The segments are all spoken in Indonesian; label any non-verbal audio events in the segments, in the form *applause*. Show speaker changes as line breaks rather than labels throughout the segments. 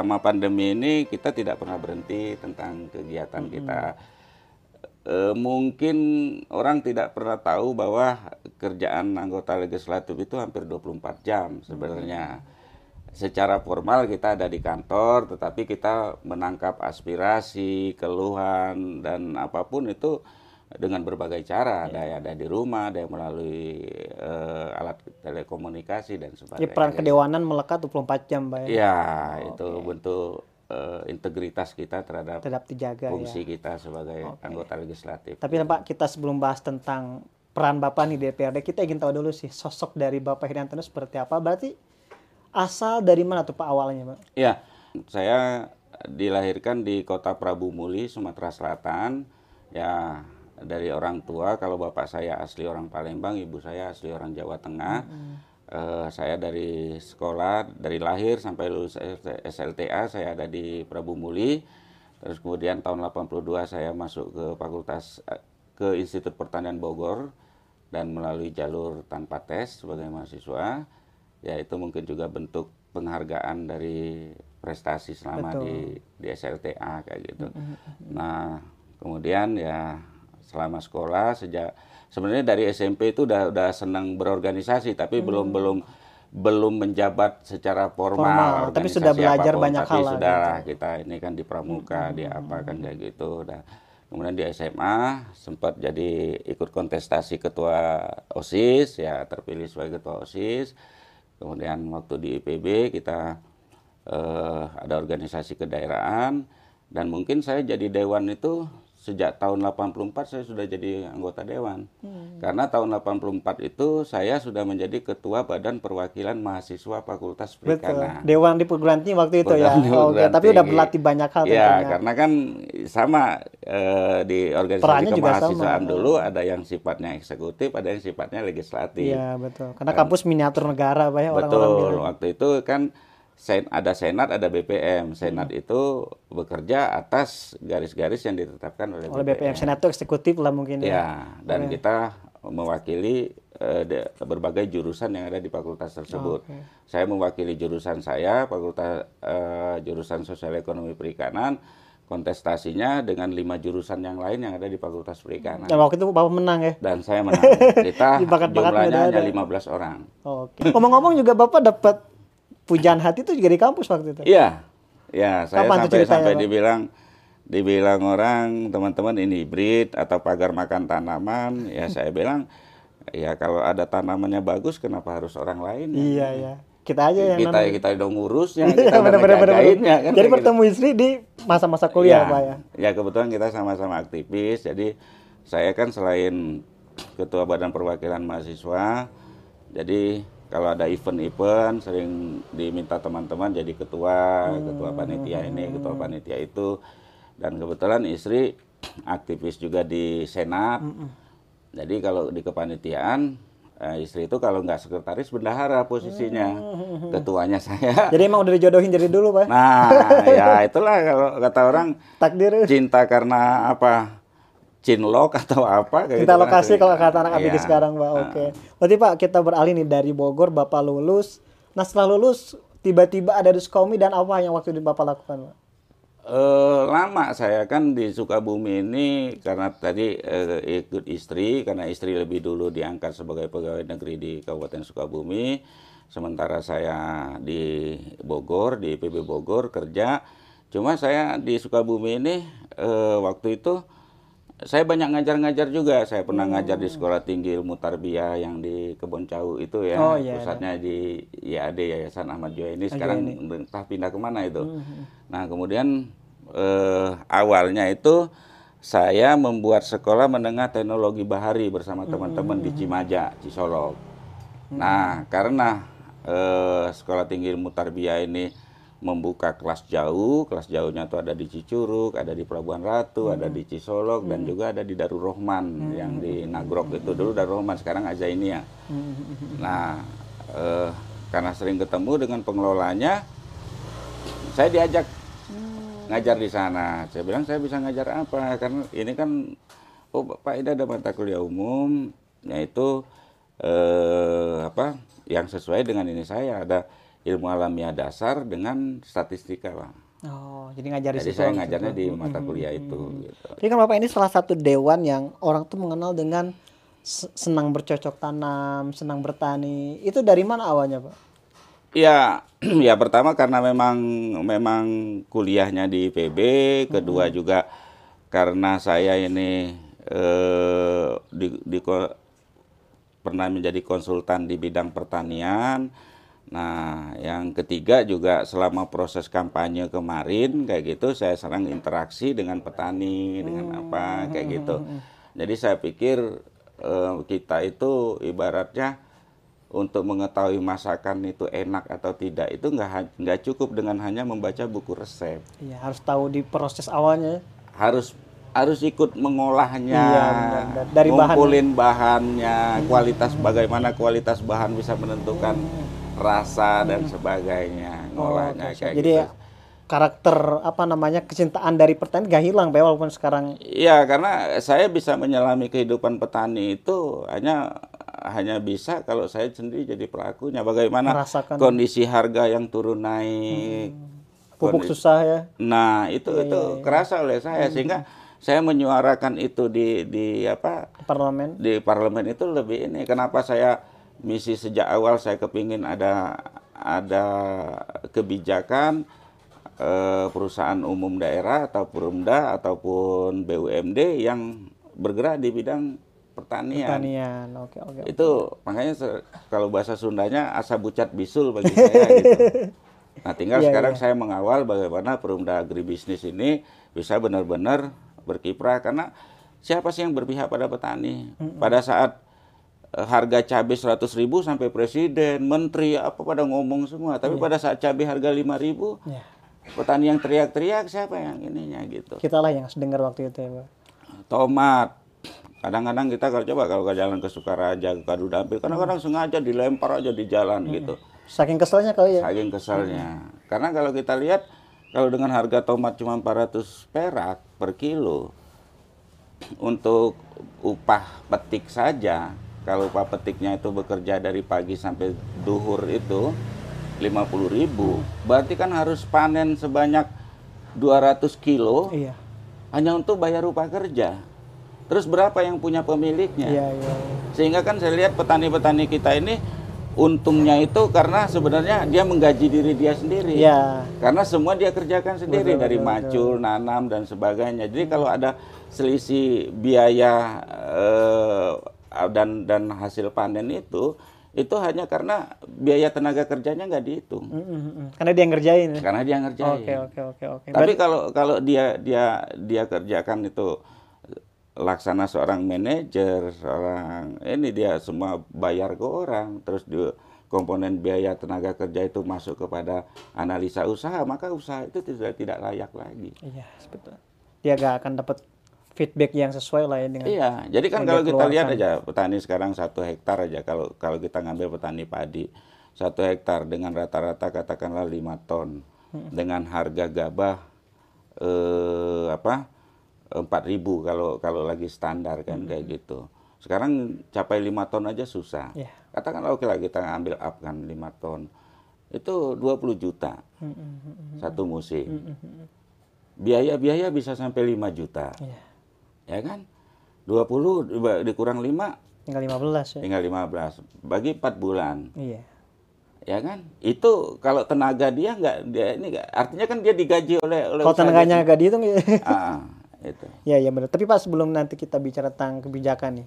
selama pandemi ini kita tidak pernah berhenti tentang kegiatan kita. E, mungkin orang tidak pernah tahu bahwa kerjaan anggota legislatif itu hampir 24 jam sebenarnya. Secara formal kita ada di kantor, tetapi kita menangkap aspirasi, keluhan dan apa pun itu dengan berbagai cara. Ada yang ada di rumah, ada yang melalui eh, alat telekomunikasi dan sebagainya.
peran kedewanan melekat 24 jam, Pak ya.
Ya, itu bentuk eh, integritas kita terhadap
Tetap dijaga
fungsi
ya.
kita sebagai anggota legislatif.
Tapi Pak, kita sebelum bahas tentang peran Bapak nih di DPRD, kita ingin tahu dulu sih sosok dari Bapak Heriantono seperti apa. Berarti asal dari mana tuh Pak awalnya, Pak?
Ya, saya dilahirkan di kota Prabu Muli, Sumatera Selatan. Ya, dari orang tua, kalau bapak saya asli orang Palembang, ibu saya asli orang Jawa Tengah. Eh, saya dari sekolah, dari lahir sampai lulus SLTA, saya ada di Prabu Muli. Terus kemudian tahun 82 saya masuk ke Fakultas eh, ke Institut Pertanian Bogor dan melalui jalur tanpa tes sebagai mahasiswa. Ya itu mungkin juga bentuk penghargaan dari prestasi selama di di SLTA kayak gitu. Nah, kemudian ya selama sekolah sejak sebenarnya dari SMP itu udah udah senang berorganisasi tapi belum belum belum menjabat secara formal,
Formal, tapi sudah belajar
apa pun.
banyak
tapi
hal
sudah
gitu.
kita ini kan di pramuka di apa kan kayak gitu Nah, kemudian di SMA sempat jadi ikut kontestasi ketua OSIS ya terpilih sebagai ketua OSIS kemudian waktu di IPB kita eh, ada organisasi kedaerahan dan mungkin saya jadi dewan itu sejak tahun 84 saya sudah jadi anggota dewan. Karena tahun 84 itu saya sudah menjadi ketua Badan Perwakilan Mahasiswa Fakultas
Betul.
Perikanan.
Dewan di perguruan tinggi waktu itu ya. Oke,
perguruan
tapi udah berlatih banyak hal
Ya,
tentunya.
karena kan sama eh, di organisasi
Perannya
kemahasiswaan
sama.
dulu ada yang sifatnya eksekutif, ada yang sifatnya legislatif.
Iya, betul. Karena kampus miniatur negara, Pak ya orang-orang
Betul.
bilang.
Waktu itu kan sen, ada senat, ada BPM. Senat
Hmm.
itu bekerja atas garis-garis yang ditetapkan oleh,
Oleh BPM Senat itu eksekutif lah mungkin ya.
Ya, dan kita mewakili eh, de- berbagai jurusan yang ada di fakultas tersebut. Saya mewakili jurusan saya, fakultas eh, jurusan sosial ekonomi perikanan. Kontestasinya dengan lima jurusan yang lain yang ada di fakultas perikanan.
Dan waktu itu Bapak menang ya.
Dan saya menang. Kita *laughs*
Dibakat-bakat
jumlahnya hanya 15 orang.
Oke. Ngomong-ngomong juga Bapak dapat pujaan hati itu juga di kampus waktu itu.
Iya, ya saya
Kapan
sampai sampai
Pak?
dibilang dibilang orang teman-teman ini hibrid atau pagar makan tanaman. Ya *laughs* saya bilang ya kalau ada tanamannya bagus kenapa harus orang lain?
Iya, iya. Kita aja yang
kita
namanya-
kita dong ngurusnya, *laughs*
Iya,
kita
benar, benar, benar,
ngejagainnya,
benar.
kan
Jadi
gitu.
bertemu istri di masa-masa kuliah, Pak ya.
Ya kebetulan kita sama-sama aktivis. Jadi saya kan selain ketua badan perwakilan mahasiswa, jadi kalau ada event-event sering diminta teman-teman jadi ketua, ketua panitia ini, ketua panitia itu. Dan kebetulan istri *clears throat* aktivis juga di senat. Jadi kalau di kepanitiaan eh, istri itu kalau nggak sekretaris bendahara posisinya, ketuanya *laughs* saya.
Jadi emang udah dijodohin dari dulu, Pak.
Nah, ya itulah kalau kata orang *laughs*
Takdir.
cinta karena apa? Cinlok atau apa kayak
Kita
gitu kan
lokasi
sering.
kalau kata anak ABG
Iya.
sekarang, Pak. Oke. Berarti Pak, kita beralih nih dari Bogor, Bapak lulus. Nah, setelah lulus tiba-tiba ada diskomi dan apa yang waktu itu Bapak lakukan, Pak?
Eh, lama saya kan di Sukabumi ini karena tadi eh, ikut istri karena istri lebih dulu diangkat sebagai pegawai negeri di Kabupaten Sukabumi sementara saya di Bogor di PB Bogor kerja cuma saya di Sukabumi ini eh, waktu itu saya banyak ngajar-ngajar juga. Saya pernah ngajar di Sekolah Tinggi Ilmu Tarbiyah yang di Kebon Cau itu ya.
Oh, iya,
pusatnya di IAD Yayasan Ahmad Joya ini. Sekarang entah pindah ke mana itu. Nah kemudian eh, awalnya itu saya membuat sekolah menengah teknologi bahari bersama teman-teman di Cimaja Cisolok. Nah karena eh, Sekolah Tinggi Ilmu Tarbiyah ini membuka kelas jauh, kelas jauhnya tuh ada di Cicurug, ada di Pelabuhan Ratu, ada di Cisolok, dan juga ada di Darul Rohman yang di Nagrok itu dulu Darul Rohman, sekarang Azainia. Nah, eh, karena sering ketemu dengan pengelolanya, saya diajak ngajar di sana. Saya bilang saya bisa ngajar apa? Karena ini kan, oh Pak ini ada mata kuliah umum, yaitu eh, apa? Yang sesuai dengan ini saya ada ilmu alamiah dasar dengan statistika lah.
Oh, jadi ngajari
Jadi saya
gitu.
ngajarnya di mata kuliah itu. Gitu.
Jadi kan Bapak ini salah satu dewan yang orang tuh mengenal dengan se- senang bercocok tanam, senang bertani. Itu dari mana awalnya, Pak?
Ya, *clears throat* ya pertama karena memang memang kuliahnya di PB, kedua juga karena saya ini eh, di, di pernah menjadi konsultan di bidang pertanian. Nah, yang ketiga juga selama proses kampanye kemarin kayak gitu saya sering interaksi dengan petani, dengan apa kayak gitu. Jadi saya pikir eh, kita itu ibaratnya untuk mengetahui masakan itu enak atau tidak itu nggak nggak cukup dengan hanya membaca buku resep
Iya, harus tahu di proses awalnya.
harus harus ikut mengolahnya
Iya, benar. Dari
ngumpulin bahannya kualitas bagaimana kualitas bahan bisa menentukan rasa dan sebagainya ngolahnya
oke.
kayak
Jadi
gitu
ya, karakter apa namanya kecintaan dari petani gak hilang, Pak, walaupun sekarang
Iya, karena saya bisa menyelami kehidupan petani itu hanya hanya bisa kalau saya sendiri jadi pelakunya. Bagaimana
Merasakan.
kondisi harga yang turun naik.
pupuk
kondisi-
susah ya.
Nah, itu
Iya,
itu kerasa oleh saya sehingga saya menyuarakan itu di di apa
Parlemen.
di parlemen itu lebih ini kenapa saya misi sejak awal saya kepingin ada ada kebijakan eh, perusahaan umum daerah atau Perumda ataupun BUMD yang bergerak di bidang pertanian.
Pertanian. Oke, oke.
Itu makanya kalau bahasa Sundanya asa bucat bisul bagi saya *laughs* gitu. Nah, tinggal
Iya,
sekarang
iya.
saya mengawal bagaimana Perumda Agribisnis ini bisa benar-benar berkiprah karena siapa sih yang berpihak pada petani? Pada saat harga cabai 100.000 ribu sampai presiden, menteri apa pada ngomong semua. Tapi
Iya.
pada saat cabai harga 5.000 ribu,
Ya.
petani yang teriak-teriak siapa yang ininya gitu.
Kita lah yang dengar waktu itu ya, Pak.
tomat kadang-kadang kita kalau coba kalau ke jalan ke Sukaraja ke Kadu Dampil kadang-kadang sengaja dilempar aja di jalan gitu
Saking keselnya kali ya.
saking kesalnya karena kalau kita lihat kalau dengan harga tomat cuma 400 perak per kilo untuk upah petik saja kalau upah petiknya itu bekerja dari pagi sampai duhur itu 50.000 ribu berarti kan harus panen sebanyak 200 kilo
Iya.
hanya untuk bayar upah kerja. Terus berapa yang punya pemiliknya?
Iya, iya.
Sehingga kan saya lihat petani-petani kita ini untungnya itu karena sebenarnya dia menggaji diri dia sendiri.
Iya.
Karena semua dia kerjakan sendiri
Betul,
dari
betul,
macul, nanam dan sebagainya. Jadi kalau ada selisih biaya eh, dan dan hasil panen itu itu hanya karena biaya tenaga kerjanya nggak dihitung.
Mm, mm, mm. Karena dia yang ngerjain ya.
Karena dia ngerjain.
Oke, oke, oke, oke.
Tapi kalau kalau dia dia dia kerjakan itu laksana seorang manajer, seorang ini dia semua bayar ke orang, terus di komponen biaya tenaga kerja itu masuk kepada analisa usaha, maka usaha itu sudah tidak layak lagi.
Iya, betul. Dia gak akan dapat feedback yang sesuai lah ya dengan
Iya, jadi kan kalau kita lihat aja petani sekarang satu hektar aja kalau kalau kita ngambil petani padi satu hektar dengan rata-rata katakanlah lima ton dengan harga gabah eh, apa empat ribu kalau kalau lagi standar kan kayak gitu. Sekarang capai lima ton aja susah.
Iya.
Katakanlah oke lah kita ngambil up kan lima ton itu 20 juta
Mm, mm, mm, mm.
satu musim. Biaya-biaya bisa sampai 5 juta
Iya.
Ya kan 20 diba- dikurang 5
Tinggal 15 ya.
tinggal 15 bagi 4 bulan
Iya.
ya kan itu kalau tenaga dia nggak dia ini nggak artinya kan dia digaji oleh oleh
Kalau tenaganya agak dihitung ya.
ah itu *laughs*
Iya, iya benar. Tapi Pak sebelum nanti kita bicara tentang kebijakan nih.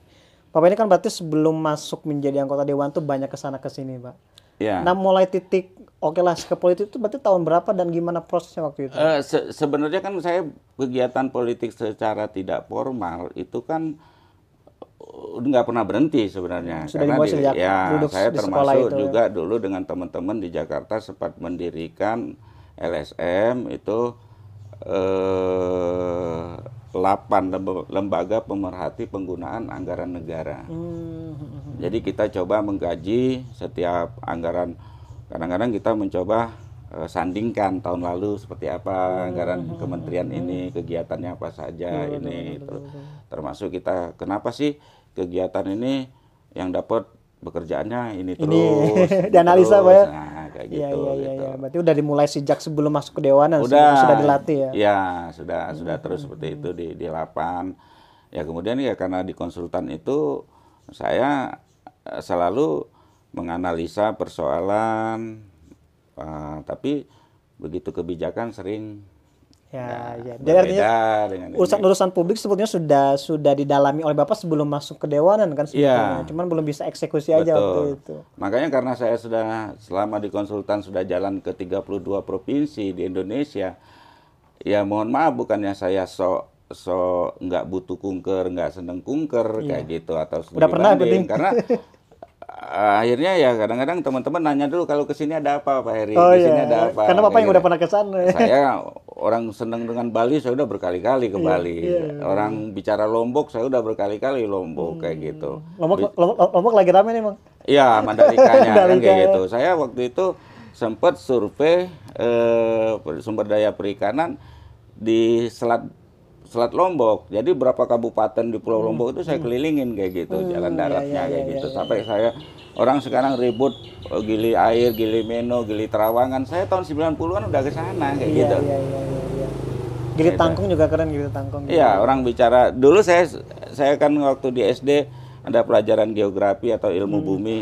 Bapak ini kan berarti sebelum masuk menjadi anggota dewan tuh banyak ke sana ke sini, Pak.
Ya
Nah, mulai titik oke lah ke politik itu berarti tahun berapa dan gimana prosesnya waktu itu?
Eh, se- sebenarnya kan saya kegiatan politik secara tidak formal itu kan uh, nggak pernah berhenti sebenarnya
Sudah dimulai
di-
sejak
ya
duduk
saya
di
termasuk
itu ya.
juga dulu dengan teman-teman di Jakarta sempat mendirikan LSM itu eh 8 lemb- lembaga pemerhati penggunaan anggaran negara.
Hmm, hmm, hmm.
Jadi kita coba menggaji setiap anggaran. Kadang-kadang kita mencoba eh, sandingkan tahun lalu seperti apa anggaran kementerian ini, kegiatannya apa saja ini. Ter- Termasuk kita kenapa sih kegiatan ini yang dapat pekerjaannya ini terus.
Ini *laughs*
ini
dianalisa,
terus.
Pak, ya?
Nah, kayak
Iya
gitu.
iya iya
gitu.
iya. Berarti udah dimulai sejak sebelum masuk ke dewanan sih,
Udah
sudah dilatih ya.
Ya, sudah sudah terus seperti itu di di lapan. Ya kemudian ya karena di konsultan itu saya eh, selalu menganalisa persoalan eh, tapi begitu kebijakan sering
Ya, ya.
ya,
Jadi artinya
ini.
urusan-urusan publik sebetulnya sudah sudah didalami oleh Bapak sebelum masuk ke dewanan kan sebetulnya.
Iya.
Cuman belum bisa eksekusi aja waktu
Betul.
itu.
Makanya karena saya sudah selama di konsultan sudah jalan ke 32 provinsi di Indonesia. Ya mohon maaf bukannya saya so so nggak butuh kunker, nggak seneng kunker kayak gitu atau studi
Iya. Udah pernah
banding. karena *laughs* akhirnya ya kadang-kadang teman-teman nanya dulu kalau ke sini ada apa Pak Heri,
Oh
di sini
iya.
ada apa.
Karena Bapak yang
gitu.
udah pernah ke sana.
saya orang seneng dengan Bali saya udah berkali-kali
Iya,
ke Bali. Orang bicara Lombok saya udah berkali-kali Lombok kayak gitu.
Lombok, Lombok, Lombok lagi rame nih, Bang.
Iya, Mandalika-nya *laughs* kan
Mandalika,
kayak
ya.
gitu. Saya waktu itu sempat survei eh, sumber daya perikanan di selat Selat Lombok. Jadi berapa kabupaten di Pulau Lombok itu saya kelilingin kayak gitu, jalan daratnya kayak gitu. Sampai saya orang sekarang ribut oh, Gili Air, Gili Meno, Gili Terawangan. Saya tahun 90-an udah ke sana kayak
Iya,
gitu.
iya, iya, iya, iya. Gili Tangkung juga keren Gili Tangkung.
Iya, orang bicara dulu saya saya kan waktu di SD ada pelajaran geografi atau ilmu
Hmm.
bumi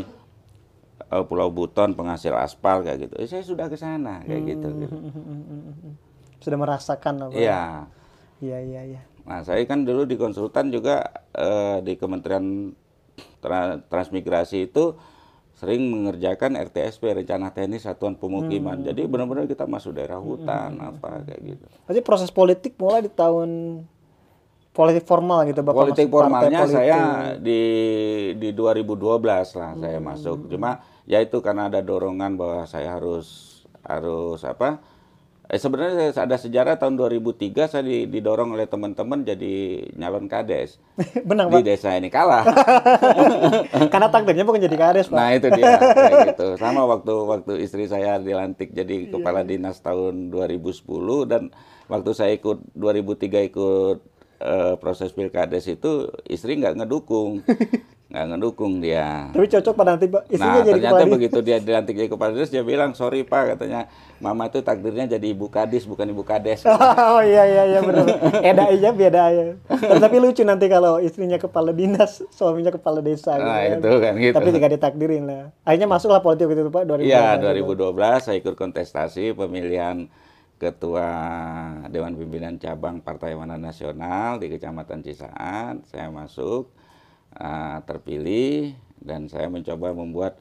eh, Pulau Buton penghasil aspal kayak gitu. Eh, saya sudah ke sana kayak gitu.
Hmm.
gitu. *laughs*
Sudah merasakan apa?
Iya.
Iya, iya, iya.
Nah, saya kan dulu di konsultan juga eh, di Kementerian Tra- Transmigrasi itu sering mengerjakan RTSP rencana teknis satuan pemukiman.
Hmm.
Jadi benar-benar kita masuk daerah hutan apa kayak gitu.
Berarti proses politik mulai di tahun politik formal gitu Bapak
politik formalnya
politik.
saya di di 2012 lah saya masuk. Cuma ya itu karena ada dorongan bahwa saya harus harus apa? Eh sebenarnya saya ada sejarah tahun 2003 saya di- didorong oleh teman-teman jadi nyalon kades *laughs*
Benang,
di
Pak.
desa ini kalah. *laughs*
Karena takdirnya bukan jadi kades, Pak.
Nah itu dia kayak gitu. Sama waktu waktu istri saya dilantik jadi
Iya,
kepala dinas tahun 2010 dan waktu saya ikut 2003 ikut eh, proses pilkades itu istri nggak ngedukung, *laughs* nggak ngedukung dia.
Tapi cocok pada nanti Pak. Istrinya
Nah
jadi
ternyata
kepala
begitu dia dilantik jadi kepala dinas dia bilang sorry pak katanya mama itu takdirnya jadi ibu kadis bukan ibu kades. *laughs*
oh iya iya iya benar. Eda aja beda ya. Tapi lucu nanti kalau istrinya kepala dinas, suaminya kepala desa gitu.
Nah
kan.
itu kan gitu.
Tapi tidak ditakdirin lah. Akhirnya masuklah politik itu Pak 2012.
Iya, 2012 saya ikut kontestasi pemilihan ketua Dewan Pimpinan Cabang Partai Amanat Nasional di Kecamatan Cisaat. Saya masuk ah, terpilih dan saya mencoba membuat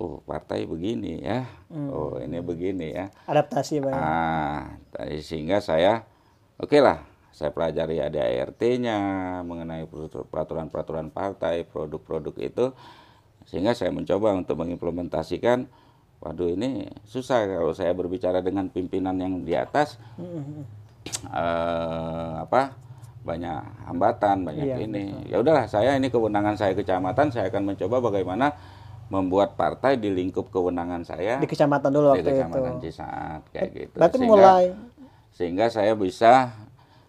oh partai begini ya. Oh, ini begini ya.
Adaptasi Pak. ya.
Ah, sehingga saya oke lah saya pelajari ADART-nya mengenai peraturan-peraturan partai, produk-produk itu sehingga saya mencoba untuk mengimplementasikan waduh ini susah kalau saya berbicara dengan pimpinan yang di atas eh, apa banyak hambatan banyak
Iya,
ini ya udahlah saya ini kewenangan saya kecamatan saya akan mencoba bagaimana membuat partai di lingkup kewenangan saya
Di kecamatan dulu
di
waktu itu.
kecamatan Cisaat kayak gitu.
Berarti
sehingga,
mulai
sehingga saya bisa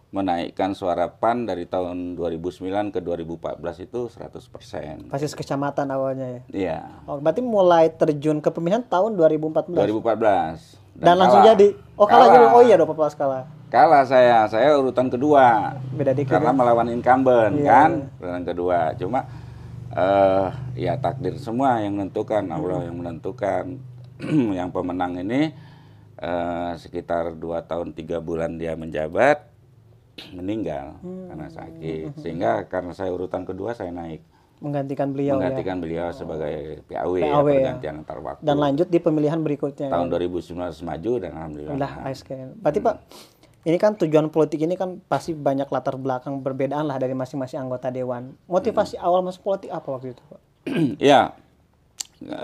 menaikkan suara PAN dari tahun 2009 ke 2014 itu 100%.
basis kecamatan awalnya ya.
Iya,
Oh, berarti mulai terjun ke pemilihan tahun 2014.
2014.
Dan, langsung
kalah.
jadi. Oh kalah, jadi. Oh iya 2014 kalah.
Kalah saya, saya urutan kedua.
Beda dikit.
Karena
ya.
melawan incumbent
Iya,
kan, urutan kedua. Cuma eh ya takdir semua yang menentukan, Allah
Hmm.
yang menentukan. *clears throat* yang pemenang ini eh sekitar dua tahun tiga bulan dia menjabat meninggal
Hmm.
karena sakit. Sehingga karena saya urutan kedua saya naik
Menggantikan beliau ya.
menggantikan beliau sebagai PAW, ya,
PAW ya.
pergantian antar waktu.
Dan lanjut di pemilihan berikutnya.
tahun 2019 maju dan alhamdulillah.
Udah ASK. Berarti Pak, ini kan tujuan politik ini kan pasti banyak latar belakang berbedaan lah dari masing-masing anggota dewan. Motivasi
Hmm.
awal masuk politik apa waktu itu, Pak? *clears throat*
ya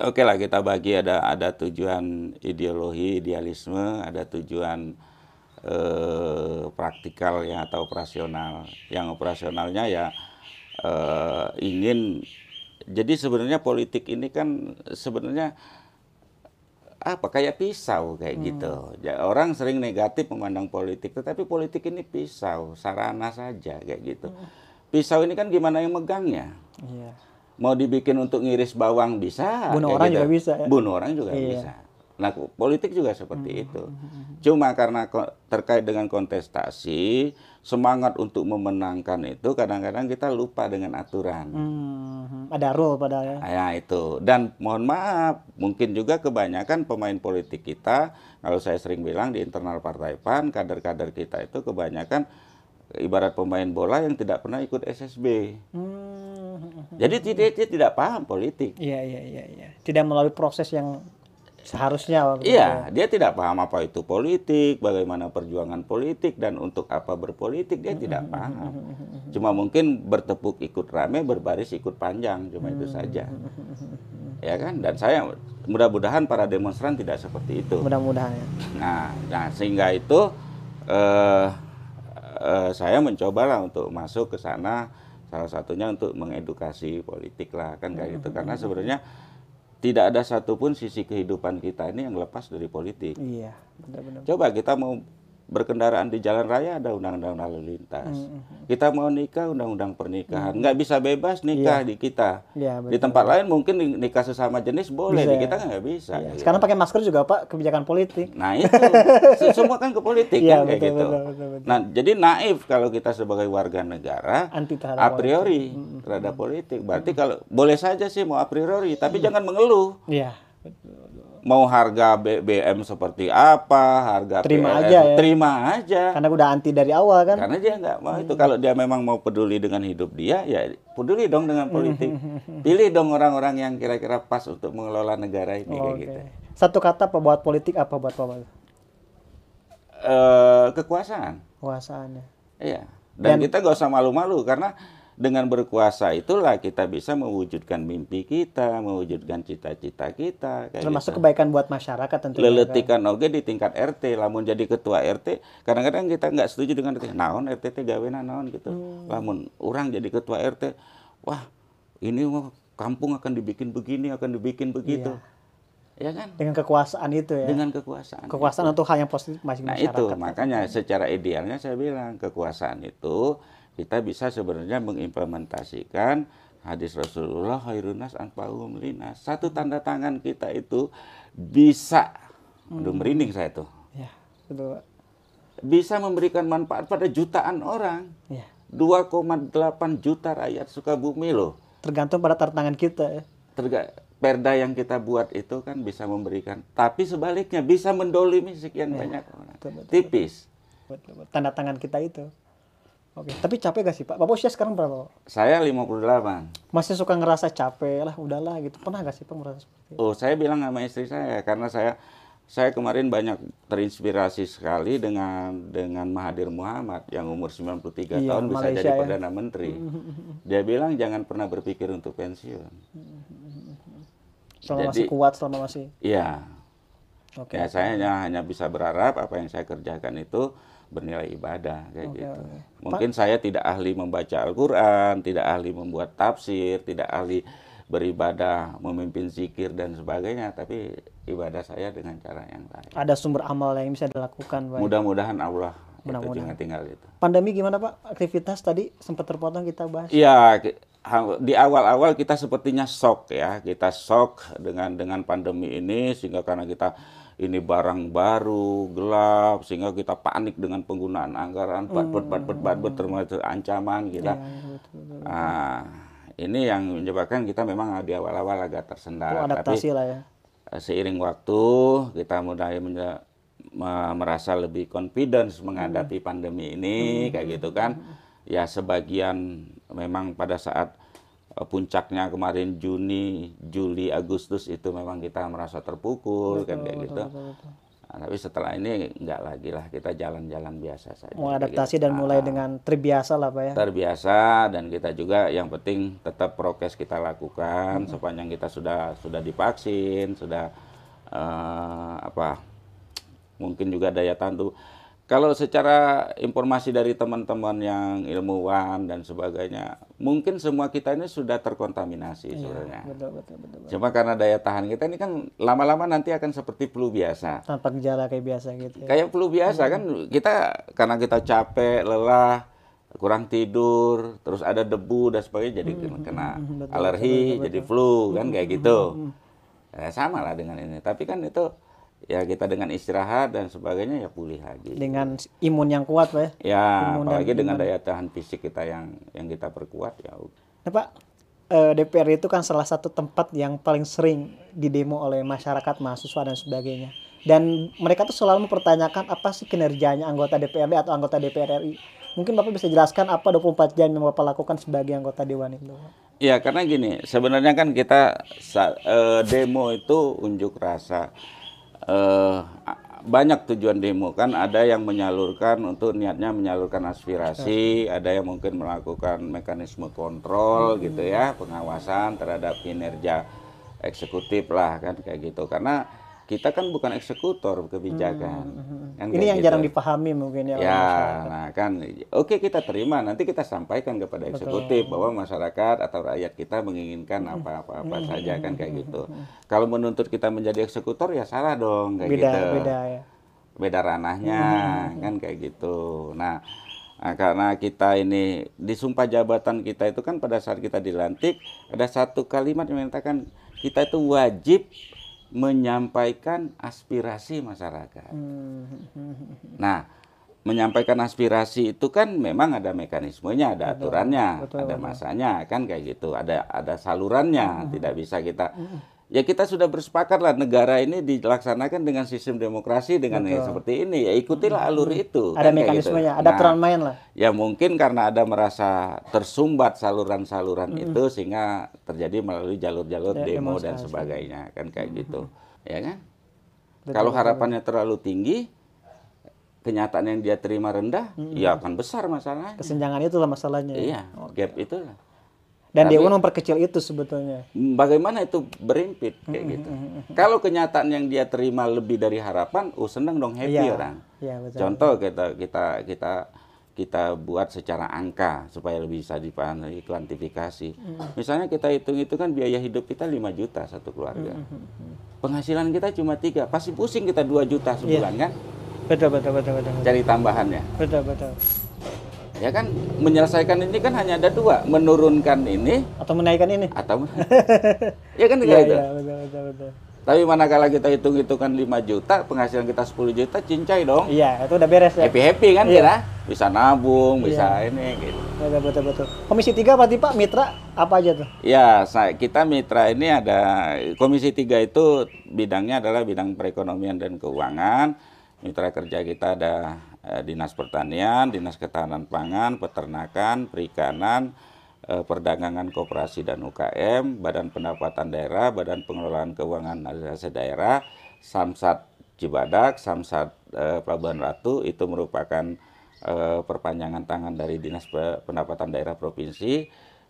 oke lah kita bagi ada ada tujuan ideologi idealisme ada tujuan eh, praktikal ya atau operasional yang operasionalnya ya eh, ingin jadi sebenarnya politik ini kan sebenarnya apa kayak pisau kayak gitu ya, orang sering negatif memandang politik tetapi politik ini pisau sarana saja kayak gitu pisau ini kan gimana yang megangnya
Iya.
mau dibikin untuk ngiris bawang bisa.
Bunuh orang
gitu.
juga bisa, ya?
Bunuh orang juga
Iya.
bisa. Nah, politik juga seperti itu. Cuma karena terkait dengan kontestasi, semangat untuk memenangkan itu kadang-kadang kita lupa dengan aturan.
Hmm, ada rule padahal ya.
Ya itu. Dan mohon maaf, mungkin juga kebanyakan pemain politik kita, kalau saya sering bilang di internal Partai PAN, kader-kader kita itu kebanyakan ibarat pemain bola yang tidak pernah ikut SSB.
Hmm,
Jadi dia, dia tidak paham politik.
Iya iya iya iya. Tidak melalui proses yang seharusnya waktu itu.
Iya, dia tidak paham apa itu politik, bagaimana perjuangan politik dan untuk apa berpolitik dia tidak paham. Cuma mungkin bertepuk ikut rame, berbaris ikut panjang, cuma itu saja. Ya kan? Dan saya mudah-mudahan para demonstran tidak seperti itu.
Mudah-mudahan ya.
Nah, nah sehingga itu eh, eh, saya mencobalah untuk masuk ke sana salah satunya untuk mengedukasi politik lah kan kayak gitu karena sebenarnya tidak ada satupun sisi kehidupan kita ini yang lepas dari politik.
Iya, benar-benar.
Coba kita mau berkendaraan di jalan raya ada undang-undang lalu lintas. Kita mau nikah undang-undang pernikahan. Nggak bisa bebas nikah di kita.
Iya,
Di tempat lain mungkin nikah sesama jenis boleh,
Bisa
di
ya.
kita nggak bisa.
Iya.
gitu.
Sekarang pakai masker juga Pak kebijakan politik.
Nah itu *laughs* Se- semua kan ke politik
Iya,
kan kayak
betul,
gitu.
betul, betul, betul.
Nah jadi naif kalau kita sebagai warga negara
Anti
a priori terhadap politik. Berarti kalau boleh saja sih mau a priori, tapi jangan mengeluh.
Iya.
Mau harga BBM seperti apa, harga
Terima
PLN,
aja ya.
terima aja.
Karena udah anti dari awal kan.
Karena dia nggak mau itu. Kalau dia memang mau peduli dengan hidup dia, ya peduli dong dengan politik. *laughs* Pilih dong orang-orang yang kira-kira pas untuk mengelola negara ini kayak
Oke.
gitu.
Satu kata apa buat politik apa buat Bapak?
Eh, kekuasaan.
Kekuasaannya.
Iya. Dan, kita gak usah malu-malu karena dengan berkuasa itulah kita bisa mewujudkan mimpi kita, mewujudkan cita-cita kita. Kayak
Termasuk
gitu.
kebaikan buat masyarakat tentunya. kan?
Leletikan oke di tingkat RT, lamun jadi ketua RT, kadang-kadang kita nggak setuju dengan RT. Naon RT teh gaweana naon gitu.
Hmm.
Lamun orang jadi ketua RT, wah ini kampung akan dibikin begini, akan dibikin begitu. Ya kan?
Dengan kekuasaan itu ya.
Dengan kekuasaan.
Kekuasaan untuk hal yang positif masih
Nah
masyarakat.
itu makanya secara idealnya saya bilang kekuasaan itu kita bisa sebenarnya mengimplementasikan hadis Rasulullah khairunas anfa'uhum linas. Satu tanda tangan kita itu bisa, aduh merinding saya tuh,
Ya, betul.
Bisa memberikan manfaat pada jutaan orang.
Ya.
2,8 juta rakyat Sukabumi loh.
Tergantung pada tantangan kita ya.
Terga perda yang kita buat itu kan bisa memberikan, tapi sebaliknya bisa mendolimi sekian banyak orang.
betul, betul,
Tipis.
Betul, betul. Tanda tangan kita itu. Oke, tapi capek gak sih Pak? Bapak usia sekarang berapa Pak?
Saya 58.
Masih suka ngerasa capek lah, udahlah gitu. Pernah gak sih Pak merasa seperti itu?
Oh, saya bilang sama istri saya karena saya saya kemarin banyak terinspirasi sekali dengan dengan Mahathir Muhammad yang umur 93
Iya,
tahun bisa
Malaysia
jadi
ya.
perdana menteri. *laughs* Dia bilang jangan pernah berpikir untuk pensiun.
Selama
Jadi-
masih kuat, selama masih...
Iya.
Oke.
Ya saya hanya, hanya bisa berharap apa yang saya kerjakan itu bernilai ibadah kayak
Oke,
gitu.
oke.
Mungkin saya tidak ahli membaca Al-Qur'an, tidak ahli membuat tafsir, tidak ahli beribadah, memimpin zikir dan sebagainya, tapi ibadah saya dengan cara yang lain.
Ada sumber amal yang bisa dilakukan Pak.
Mudah-mudahan Allah
Mudah-mudahan.
tinggal itu.
Pandemi gimana Pak? Aktivitas tadi sempat terpotong kita bahas.
Iya, di awal-awal kita sepertinya shock ya, kita shock dengan dengan pandemi ini sehingga karena kita ini barang baru, gelap, sehingga kita panik dengan penggunaan anggaran, bat bat bat bat bat bat, termasuk ancaman kita.
Hmm. Iya, betul, betul.
Nah, ini yang menyebabkan kita memang di awal-awal agak tersendat,
Perlu
tapi
lah ya.
Eh, seiring waktu kita mulai merasa lebih confidence menghadapi pandemi ini kayak gitu kan ya sebagian memang pada saat eh, puncaknya kemarin Juni Juli Agustus itu memang kita merasa terpukul kan kayak gitu
Betul, betul.
Nah, tapi setelah ini enggak lagi lah kita jalan-jalan biasa saja kayak
adaptasi
gitu.
dan mulai dengan terbiasa lah Pak ya.
terbiasa dan kita juga yang penting tetap prokes kita lakukan sepanjang kita sudah sudah divaksin sudah eh, apa mungkin juga daya tahan tubuh kalau secara informasi dari teman-teman yang ilmuwan dan sebagainya mungkin semua kita ini sudah terkontaminasi sebenarnya
Betul, betul, betul, betul.
cuma karena daya tahan kita ini kan lama-lama nanti akan seperti flu biasa
Tanpa gejala kayak biasa gitu ya.
kayak flu biasa kan kita karena kita capek lelah kurang tidur, terus ada debu dan sebagainya jadi kena, kena alergi, jadi flu kan kayak gitu. Ya, sama lah dengan ini. Tapi kan itu ya kita dengan istirahat dan sebagainya ya pulih lagi.
Dengan imun yang kuat, Pak ya.
Ya,
Imun
apalagi dengan
iman.
daya tahan fisik kita yang yang kita perkuat ya.
Nah, Pak, eh, DPR itu kan salah satu tempat yang paling sering didemo oleh masyarakat, mahasiswa dan sebagainya. Dan mereka tuh selalu mempertanyakan apa sih kinerjanya anggota DPRD atau anggota DPR RI. Mungkin Bapak bisa jelaskan apa 24 jam yang Bapak lakukan sebagai anggota dewan itu.
Ya karena gini, sebenarnya kan kita eh, demo itu unjuk rasa. Eh, banyak tujuan demo kan, ada yang menyalurkan untuk niatnya menyalurkan aspirasi, ada yang mungkin melakukan mekanisme kontrol gitu ya, pengawasan terhadap kinerja eksekutif lah kan kayak gitu. Karena kita kan bukan eksekutor kebijakan. Kan
Ini yang
gitu.
jarang dipahami mungkin ya.
Ya, nah kan, oke kita terima. Nanti kita sampaikan kepada eksekutif bahwa masyarakat atau rakyat kita menginginkan apa-apa saja kan kayak gitu. Kalau menuntut kita menjadi eksekutor ya salah dong kayak
Beda,
gitu.
beda ya.
Beda ranahnya kan kayak gitu. Nah, nah, karena kita ini di sumpah jabatan kita itu kan pada saat kita dilantik ada satu kalimat yang menyatakan kita itu wajib menyampaikan aspirasi masyarakat.
Hmm.
Nah, menyampaikan aspirasi itu kan memang ada mekanismenya, ada aturannya,
betul,
ada masanya, kan kayak gitu. Ada ada salurannya, tidak bisa kita. Ya kita sudah bersepakat lah negara ini dilaksanakan dengan sistem demokrasi dengan yang seperti ini. Ya ikutilah alur itu.
Ada
kan kayak gitu.
mekanismenya, ada
Nah,
aturan main lah.
Ya mungkin karena ada merasa tersumbat saluran-saluran itu sehingga terjadi melalui jalur-jalur
Ya,
demo dan sebagainya kan kayak gitu. Ya kan? Kalau harapannya terlalu tinggi, kenyataan yang dia terima rendah, ya akan besar masalahnya.
Kesenjangan itulah masalahnya. ya.
Iya, gap itu.
Dan
Tapi-
Dewan memperkecil itu sebetulnya.
Bagaimana itu berimpit kayak
Hmm,
gitu. Kalau kenyataan yang dia terima lebih dari harapan, oh seneng dong happy
Iya.
orang.
Iya, betul.
Contoh kita kita kita kita buat secara angka supaya lebih bisa dipahami kuantifikasi.
Hmm.
Misalnya kita hitung itu kan biaya hidup kita 5 juta satu keluarga.
Hmm,
Penghasilan kita cuma tiga, pasti pusing kita 2 juta sebulan
Iya.
kan?
Betul, betul, betul, betul. Betul,
Cari tambahannya.
betul. betul.
Ya kan menyelesaikan ini kan hanya ada dua, menurunkan ini
Atau menaikkan ini.
atau *laughs* ya kan
Iya,
kayak gitu.
iya, betul, betul, betul.
Tapi manakala kita hitung-hitungan 5 juta, penghasilan kita 10 juta, cincai dong.
Iya, itu udah beres ya.
Happy-happy kan
Iya.
kita? Bisa nabung, bisa
Iya.
ini gitu.
Betul, betul, betul. Komisi 3 berarti Pak Mitra apa aja tuh?
Ya, saya, kita mitra ini ada Komisi 3 itu bidangnya adalah bidang perekonomian dan keuangan. Mitra kerja kita ada Dinas Pertanian, Dinas Ketahanan Pangan, Peternakan, Perikanan, eh, Perdagangan Koperasi dan UKM, Badan Pendapatan Daerah, Badan Pengelolaan Keuangan Administrasi Daerah, Samsat Cibadak, Samsat eh, Pelabuhan Ratu itu merupakan eh, perpanjangan tangan dari Dinas Pe- Pendapatan Daerah Provinsi.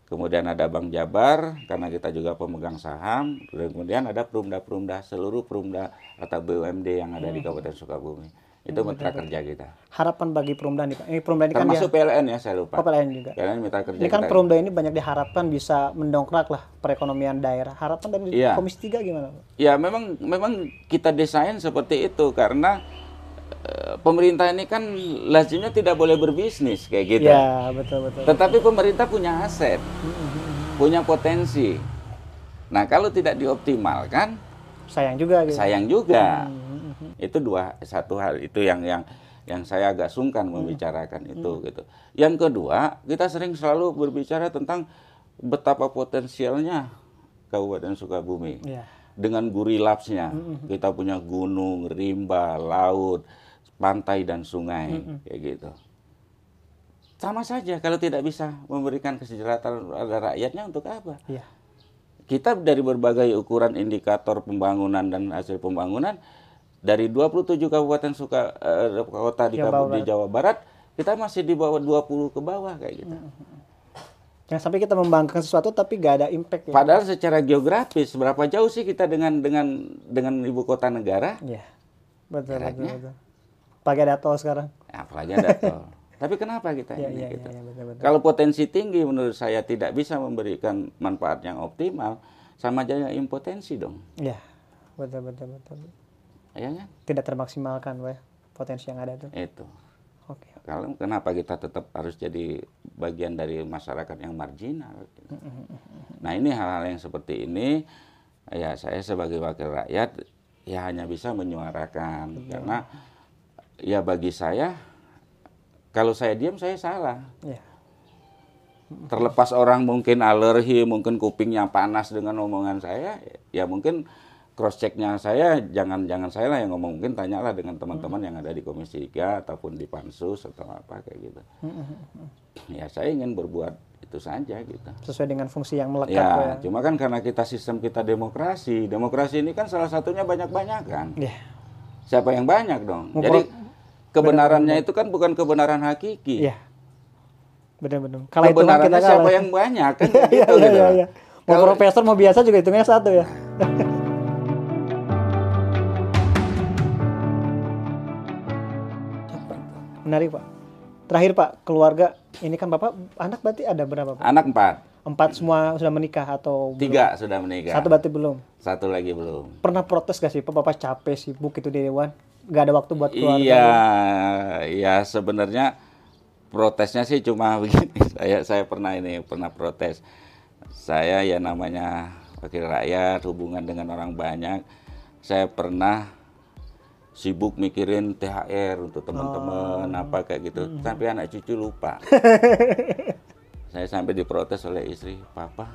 Kemudian ada Bank Jabar karena kita juga pemegang saham. Kemudian ada perumda-perumda seluruh perumda atau BUMD yang ada di Kabupaten Sukabumi. Itu mitra kerja kita.
Harapan bagi Perumda nih Pak. Ini Perumda ini kan dia
Termasuk PLN ya saya lupa.
Oh, PLN juga.
PLN mitra kerja
Ini kan
kita.
Perumda ini banyak diharapkan bisa mendongkrak lah perekonomian daerah. Harapan dari
Iya.
Komisi 3 gimana Pak?
Ya memang memang kita desain seperti itu karena eh, pemerintah ini kan lazimnya tidak boleh berbisnis kayak gitu.
Iya, betul, betul.
Tetapi pemerintah punya aset, punya potensi. Nah kalau tidak dioptimalkan,
Sayang juga gitu.
sayang juga.
Hmm.
Itu dua satu hal itu yang yang yang saya agak sungkan membicarakan itu gitu. Yang kedua, kita sering selalu berbicara tentang betapa potensialnya Kabupaten Sukabumi
Iya.
dengan gurilapsnya. Kita punya gunung, rimba, laut, pantai dan sungai kayak gitu. Sama saja kalau tidak bisa memberikan kesejahteraan pada rakyatnya untuk apa?
Iya.
Kita dari berbagai ukuran indikator pembangunan dan hasil pembangunan dari 27 kabupaten suka eh, kota di,
Jawa
di
Barat.
Jawa Barat, kita masih di bawah 20 ke bawah kayak gitu.
Jangan sampai kita membanggakan sesuatu tapi gak ada impact ya.
Padahal secara geografis berapa jauh sih kita dengan dengan dengan ibu kota negara?
Iya. Betul, betul,
Jaraknya.
betul. Pakai ada tol sekarang.
Ya, apalagi ada tol. *laughs* Tapi kenapa kita
Iya,
ini
iya,
gitu?
iya, betul, betul.
Kalau potensi tinggi menurut saya tidak bisa memberikan manfaat yang optimal, sama aja impotensi dong.
Iya. Betul, betul, betul.
Ya kan?
Tidak termaksimalkan Pak, ya, potensi yang ada tuh.
Itu.
Oke.
Kalau kenapa kita tetap harus jadi bagian dari masyarakat yang marginal. gitu. Nah ini hal-hal yang seperti ini ya saya sebagai wakil rakyat ya hanya bisa menyuarakan karena ya bagi saya kalau saya diam saya salah.
Ya.
Terlepas orang mungkin alergi, mungkin kupingnya panas dengan omongan saya, ya mungkin cross checknya saya jangan jangan saya lah yang ngomong mungkin tanyalah dengan teman-teman yang ada di Komisi 3 ataupun di Pansus atau apa kayak gitu. Ya saya ingin berbuat itu saja gitu.
Sesuai dengan fungsi yang melekat
Ya,
ya.
cuma kan karena kita sistem kita demokrasi, demokrasi ini kan salah satunya banyak-banyak kan.
Ya.
Siapa yang banyak dong?
Mau
Jadi kebenarannya itu kan bukan kebenaran hakiki.
Iya. Benar-benar. Kalau
Kebenarannya
kita
siapa
kalah.
yang banyak kan *laughs*
Iya,
gitu,
iya,
gitu.
iya. Mau
Kalau-
profesor mau biasa juga hitungnya satu ya. *laughs* Menarik Pak. Terakhir Pak, keluarga ini kan Bapak anak berarti ada berapa Pak?
Anak empat,
Empat semua sudah menikah atau belum?
tiga sudah menikah,
Satu berarti belum.
satu lagi belum.
Pernah protes gak sih Pak? Bapak capek sibuk itu di dewan, gak ada waktu buat keluarga.
Iya, iya sebenarnya protesnya sih cuma *laughs* begini. Saya saya pernah ini pernah protes. Saya ya namanya wakil rakyat, hubungan dengan orang banyak. Saya pernah sibuk mikirin THR untuk teman-teman apa kayak gitu. Sampai anak cucu lupa. *laughs* saya sampai diprotes oleh istri, "Papa,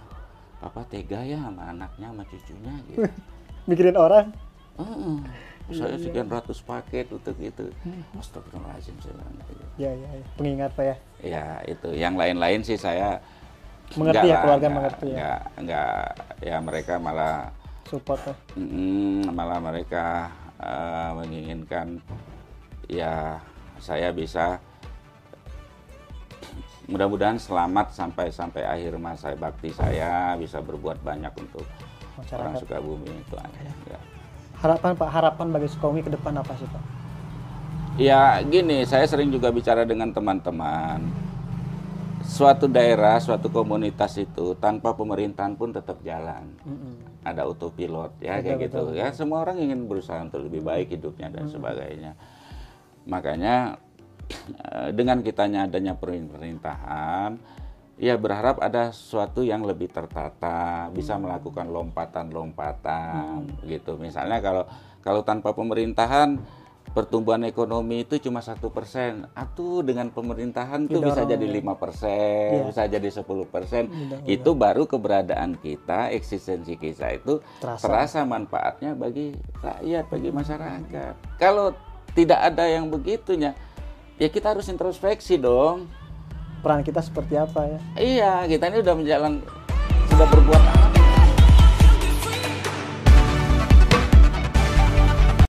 papa tega ya sama anaknya sama cucunya gitu." *laughs*
Mikirin orang.
Heeh. saya sekian ratus paket untuk itu. Astagfirullahaladzim saya bilang gitu.
Ya, ya, ya. Pengingat Pak ya.
Ya itu, yang lain-lain sih saya
Mengerti
enggak
ya,
lah,
keluarga
enggak,
mengerti ya.
enggak, enggak, ya mereka malah
Support Pak.
mm, malah mereka eh, menginginkan ya saya bisa *clears throat* mudah-mudahan selamat sampai sampai akhir masa bakti saya bisa berbuat banyak untuk orang
Masyarakat.
Sukabumi itu aja. Ya.
Harapan Pak, harapan bagi Sukabumi ke depan apa sih Pak?
Ya gini, saya sering juga bicara dengan teman-teman. Suatu daerah, suatu komunitas itu tanpa pemerintahan pun tetap jalan. Ada autopilot ya
Betul,
kayak gitu.
betul,
Ya semua orang ingin berusaha untuk lebih baik hidupnya dan sebagainya. Makanya eh, dengan kitanya adanya pemerintahan, ya berharap ada sesuatu yang lebih tertata, bisa melakukan lompatan-lompatan gitu. Misalnya kalau kalau tanpa pemerintahan pertumbuhan ekonomi itu cuma satu persen, atuh dengan pemerintahan tuh bisa jadi lima persen, bisa jadi 10 persen, itu baru keberadaan kita, eksistensi kita itu
Terasa.
terasa manfaatnya bagi rakyat, bagi masyarakat. Kalau tidak ada yang begitunya, ya kita harus introspeksi dong.
Peran kita seperti apa ya?
Iya, kita ini udah menjalan, sudah berbuat apa?